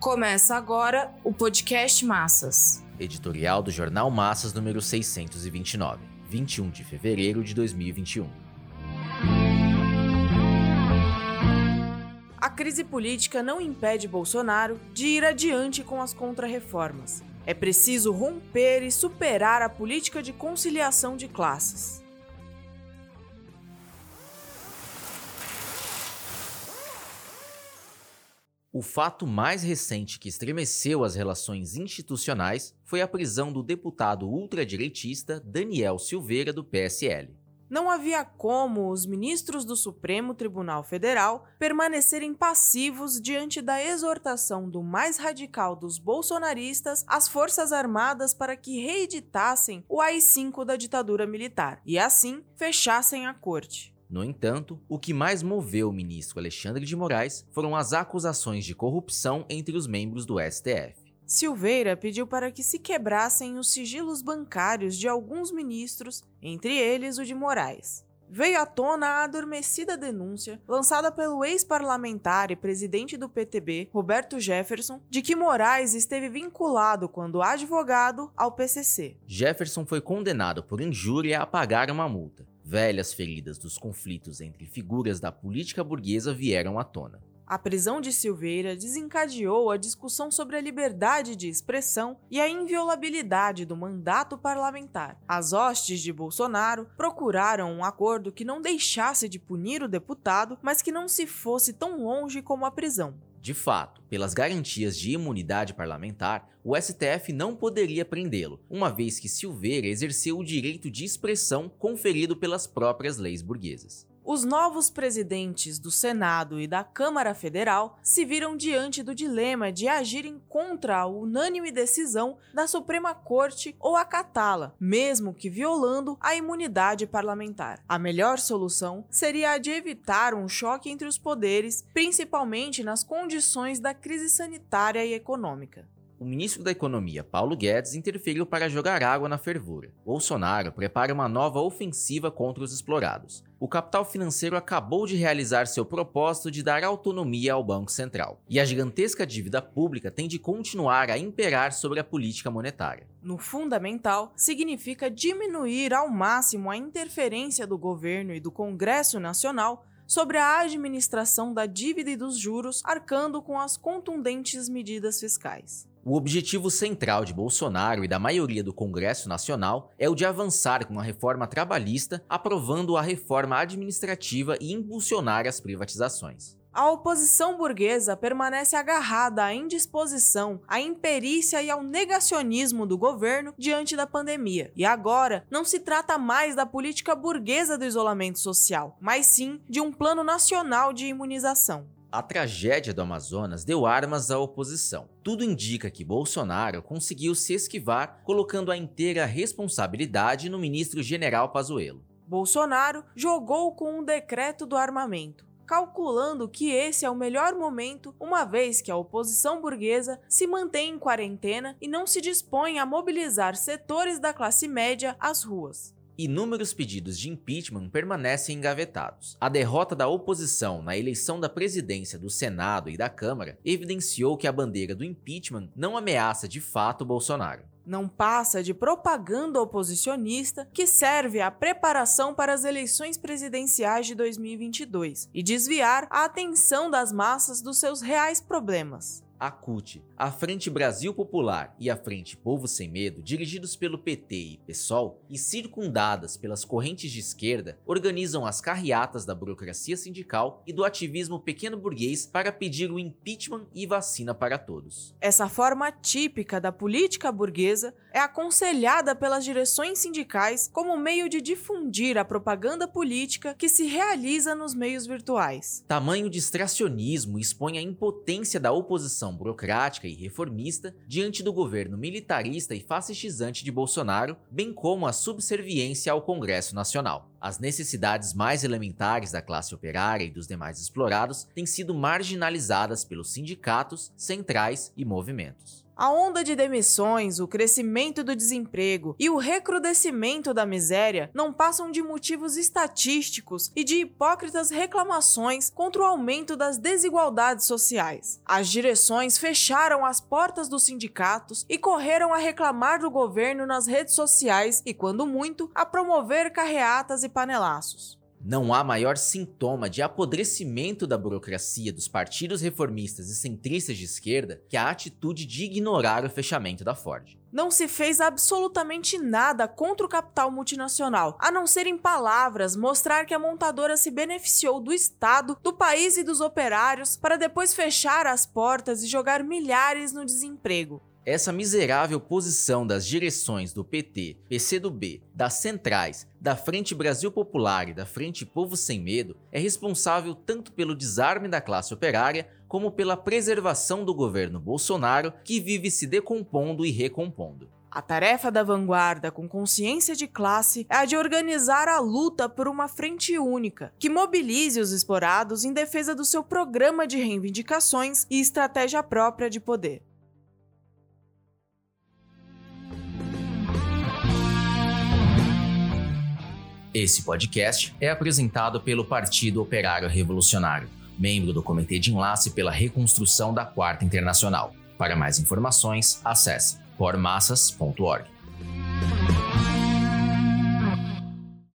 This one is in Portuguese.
Começa agora o podcast Massas. Editorial do Jornal Massas número 629, 21 de fevereiro de 2021. A crise política não impede Bolsonaro de ir adiante com as contrarreformas. É preciso romper e superar a política de conciliação de classes. O fato mais recente que estremeceu as relações institucionais foi a prisão do deputado ultradireitista Daniel Silveira, do PSL. Não havia como os ministros do Supremo Tribunal Federal permanecerem passivos diante da exortação do mais radical dos bolsonaristas às Forças Armadas para que reeditassem o AI-5 da ditadura militar e, assim, fechassem a corte. No entanto, o que mais moveu o ministro Alexandre de Moraes foram as acusações de corrupção entre os membros do STF. Silveira pediu para que se quebrassem os sigilos bancários de alguns ministros, entre eles o de Moraes. Veio à tona a adormecida denúncia, lançada pelo ex-parlamentar e presidente do PTB, Roberto Jefferson, de que Moraes esteve vinculado, quando advogado, ao PCC. Jefferson foi condenado por injúria a pagar uma multa velhas feridas dos conflitos entre figuras da política burguesa vieram à tona. A prisão de Silveira desencadeou a discussão sobre a liberdade de expressão e a inviolabilidade do mandato parlamentar. As hostes de Bolsonaro procuraram um acordo que não deixasse de punir o deputado, mas que não se fosse tão longe como a prisão. De fato, pelas garantias de imunidade parlamentar, o STF não poderia prendê-lo, uma vez que Silveira exerceu o direito de expressão conferido pelas próprias leis burguesas. Os novos presidentes do Senado e da Câmara Federal se viram diante do dilema de agirem contra a unânime decisão da Suprema Corte ou acatá-la, mesmo que violando a imunidade parlamentar. A melhor solução seria a de evitar um choque entre os poderes, principalmente nas condições da crise sanitária e econômica o ministro da Economia, Paulo Guedes, interferiu para jogar água na fervura. Bolsonaro prepara uma nova ofensiva contra os explorados. O capital financeiro acabou de realizar seu propósito de dar autonomia ao Banco Central. E a gigantesca dívida pública tem de continuar a imperar sobre a política monetária. No fundamental, significa diminuir ao máximo a interferência do governo e do Congresso Nacional sobre a administração da dívida e dos juros, arcando com as contundentes medidas fiscais. O objetivo central de Bolsonaro e da maioria do Congresso Nacional é o de avançar com a reforma trabalhista, aprovando a reforma administrativa e impulsionar as privatizações. A oposição burguesa permanece agarrada à indisposição, à imperícia e ao negacionismo do governo diante da pandemia. E agora não se trata mais da política burguesa do isolamento social, mas sim de um plano nacional de imunização. A tragédia do Amazonas deu armas à oposição. Tudo indica que Bolsonaro conseguiu se esquivar, colocando a inteira responsabilidade no ministro general Pazuello. Bolsonaro jogou com um decreto do armamento, calculando que esse é o melhor momento, uma vez que a oposição burguesa se mantém em quarentena e não se dispõe a mobilizar setores da classe média às ruas inúmeros pedidos de impeachment permanecem engavetados. A derrota da oposição na eleição da presidência do Senado e da Câmara evidenciou que a bandeira do impeachment não ameaça de fato Bolsonaro não passa de propaganda oposicionista que serve à preparação para as eleições presidenciais de 2022 e desviar a atenção das massas dos seus reais problemas a CUT, a Frente Brasil Popular e a Frente Povo Sem Medo, dirigidos pelo PT e PSOL e circundadas pelas correntes de esquerda, organizam as carreatas da burocracia sindical e do ativismo pequeno burguês para pedir o impeachment e vacina para todos. Essa forma típica da política burguesa é aconselhada pelas direções sindicais como meio de difundir a propaganda política que se realiza nos meios virtuais. Tamanho distracionismo expõe a impotência da oposição burocrática e reformista diante do governo militarista e fascistizante de Bolsonaro, bem como a subserviência ao Congresso Nacional. As necessidades mais elementares da classe operária e dos demais explorados têm sido marginalizadas pelos sindicatos, centrais e movimentos. A onda de demissões, o crescimento do desemprego e o recrudescimento da miséria não passam de motivos estatísticos e de hipócritas reclamações contra o aumento das desigualdades sociais. As direções fecharam as portas dos sindicatos e correram a reclamar do governo nas redes sociais e, quando muito, a promover carreatas e panelaços. Não há maior sintoma de apodrecimento da burocracia dos partidos reformistas e centristas de esquerda que a atitude de ignorar o fechamento da Ford. Não se fez absolutamente nada contra o capital multinacional, a não ser em palavras mostrar que a montadora se beneficiou do Estado, do país e dos operários para depois fechar as portas e jogar milhares no desemprego. Essa miserável posição das direções do PT, PCdoB, das centrais, da Frente Brasil Popular e da Frente Povo Sem Medo é responsável tanto pelo desarme da classe operária como pela preservação do governo Bolsonaro, que vive se decompondo e recompondo. A tarefa da vanguarda com consciência de classe é a de organizar a luta por uma frente única, que mobilize os explorados em defesa do seu programa de reivindicações e estratégia própria de poder. Esse podcast é apresentado pelo Partido Operário Revolucionário, membro do Comitê de Enlace pela Reconstrução da Quarta Internacional. Para mais informações, acesse pormassas.org.